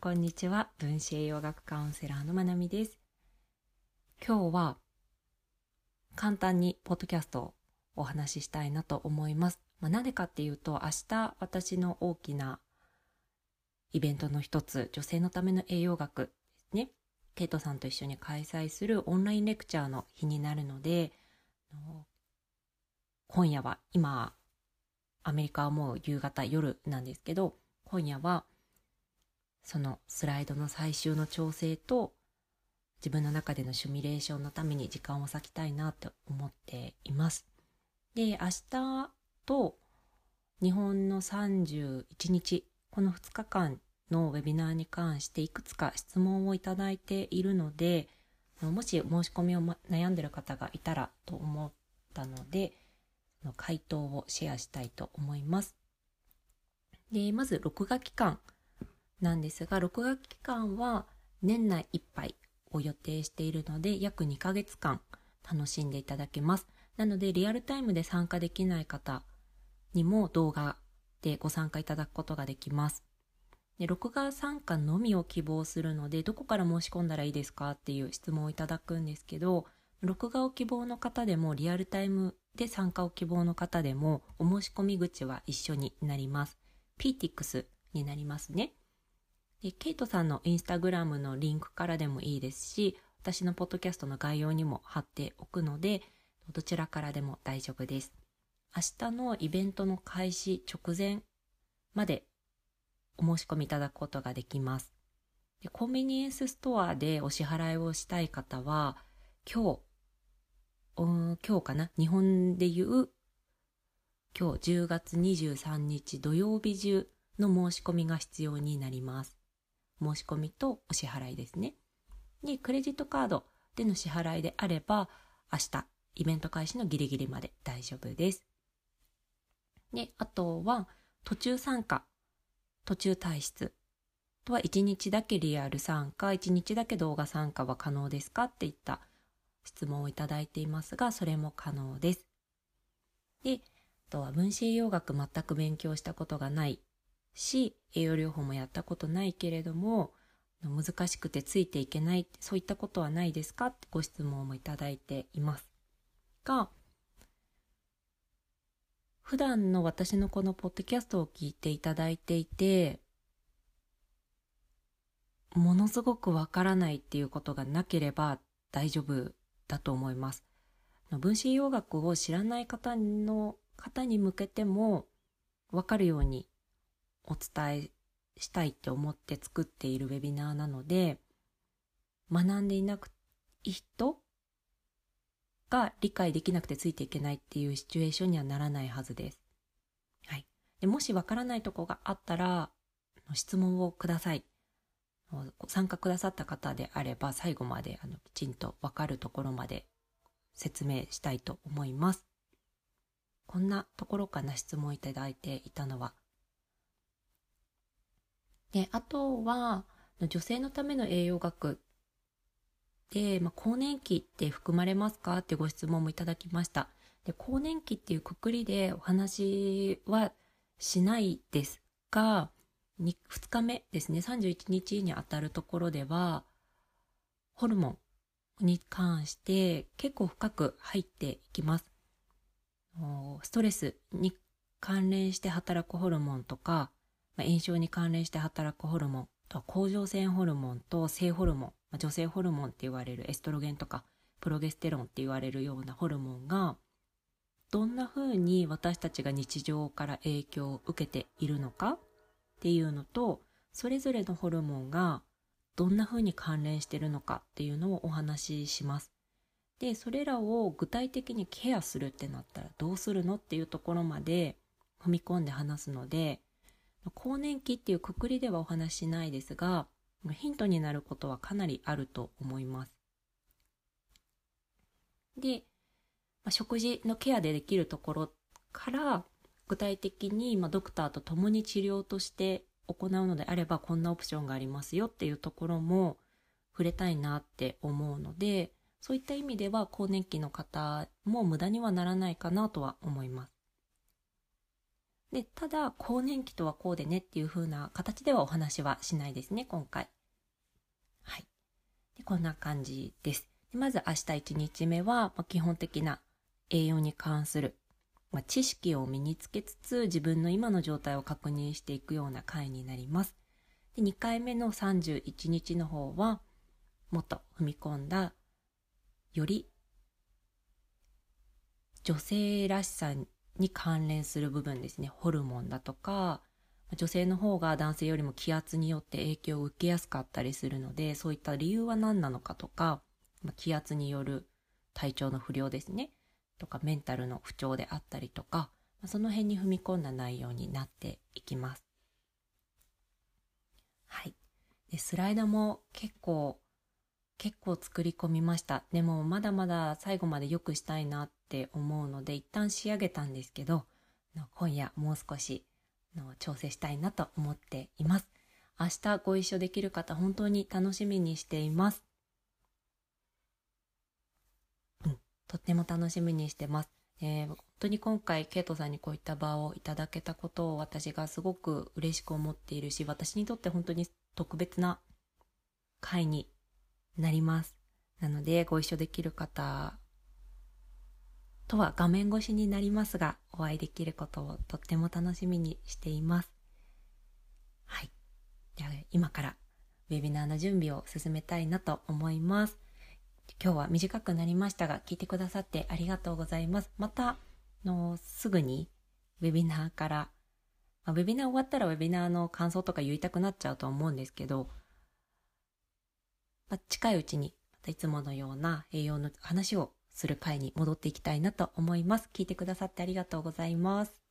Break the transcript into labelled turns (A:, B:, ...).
A: こんにちは。分子栄養学カウンセラーのまなみです。今日は簡単にポッドキャストをお話ししたいなと思います。まあ、なぜかっていうと明日私の大きなイベントの一つ女性のための栄養学ですね。ケイトさんと一緒に開催するオンラインレクチャーの日になるので今夜は今アメリカはもう夕方夜なんですけど今夜はそのスライドの最終の調整と自分の中でのシミュレーションのために時間を割きたいなと思っています。で、明日と日本の31日、この2日間のウェビナーに関していくつか質問をいただいているので、もし申し込みを悩んでる方がいたらと思ったので、回答をシェアしたいと思います。で、まず録画期間なんですが、録画期間は年内いっぱいを予定しているので、約2ヶ月間楽しんでいただけます。なので、リアルタイムで参加できない方にも動画でご参加いただくことができます。で録画参加のみを希望するので、どこから申し込んだらいいですかっていう質問をいただくんですけど、録画を希望の方でも、リアルタイムで参加を希望の方でも、お申し込み口は一緒になります。PTX になりますね。で、ケイトさんのインスタグラムのリンクからでもいいですし、私のポッドキャストの概要にも貼っておくので、どちらからでも大丈夫です。明日のイベントの開始直前までお申し込みいただくことができます。でコンビニエンスストアでお支払いをしたい方は、今日、今日かな？日本でいう、今日10月23日土曜日中の申し込みが必要になります。申し込みとお支払いですね。で、クレジットカードでの支払いであれば、明日、イベント開始のギリギリまで大丈夫です。で、あとは、途中参加、途中退出。とは、1日だけリアル参加、1日だけ動画参加は可能ですかっていった質問をいただいていますが、それも可能です。で、あとは分子栄養学全く勉強したことがないし、栄養療法もやったことないけれども、難しくてついていけない、そういったことはないですか？ってご質問もいただいています。が、普段の私のこのポッドキャストを聞いていただいていて、ものすごくわからないっていうことがなければ大丈夫だと思います。分子栄養学を知らない方の方に向けてもわかるようにお伝えしたいって思って作っているウェビナーなので、学んでいなくい人が理解できなくてついていけないっていうシチュエーションにはならないはずです。はい。でもしわからないとこがあったら、質問をください。参加くださった方であれば最後まであのきちんとわかるところまで説明したいと思います。こんなところかな質問いただいていたのは。で、あとは、女性のための栄養学で、まあ、更年期って含まれますかってご質問もいただきました。で、更年期っていうくくりでお話はしないですが、2, 2日目ですね、31日にあたるところでは、ホルモンに関して結構深く入っていきます。ストレスに関連して働くホルモンとか、まあ、炎症に関連して働くホルモンと甲状腺ホルモンと性ホルモンまあ、女性ホルモンって言われるエストロゲンとかプロゲステロンって言われるようなホルモンがどんな風に私たちが日常から影響を受けているのかっていうのとそれぞれのホルモンがどんな風に関連してるのかっていうのをお話しします。で、それらを具体的にケアするってなったらどうするのっていうところまで踏み込んで話すので、更年期っていうくくりではお話しないですが、ヒントになることはかなりあると思います。で、まあ、食事のケアでできるところから具体的に、まあ、ドクターと共に治療として行うのであればこんなオプションがありますよっていうところも触れたいなって思うのでそういった意味では更年期の方も無駄にはならないかなとは思います。で、ただ、更年期とはこうでねっていう風な形ではお話はしないですね、今回。はい。でこんな感じです。でまず明日1日目は、ま、基本的な栄養に関する、ま、知識を身につけつつ自分の今の状態を確認していくような回になります。で2回目の31日の方は、もっと踏み込んだ、より女性らしさに関連する部分ですね。ホルモンだとか、女性の方が男性よりも気圧によって影響を受けやすかったりするので、そういった理由は何なのかとか、気圧による体調の不良ですね。とかメンタルの不調であったりとか、その辺に踏み込んだ内容になっていきます。はい。で、スライドも結構、結構作り込みました。でもまだまだ最後まで良くしたいなっって思うので、一旦仕上げたんですけど、今夜もう少しの調整したいなと思っています。明日ご一緒できる方本当に楽しみにしています。とっても楽しみにしてます。えー、本当に今回、ケイトさんにこういった場をいただけたことを私がすごく嬉しく思っているし、私にとって本当に特別な回になります。なので、ご一緒できる方とは画面越しになりますが、お会いできることをとっても楽しみにしています。はい。じゃあ、今からウェビナーの準備を進めたいなと思います。今日は短くなりましたが、聞いてくださってありがとうございます。また、のすぐにウェビナーから、あ、ウェビナー終わったらウェビナーの感想とか言いたくなっちゃうと思うんですけど、まあ、近いうちに、またいつものような栄養の話をする回に戻っていきたいなと思います。聞いてくださってありがとうございます。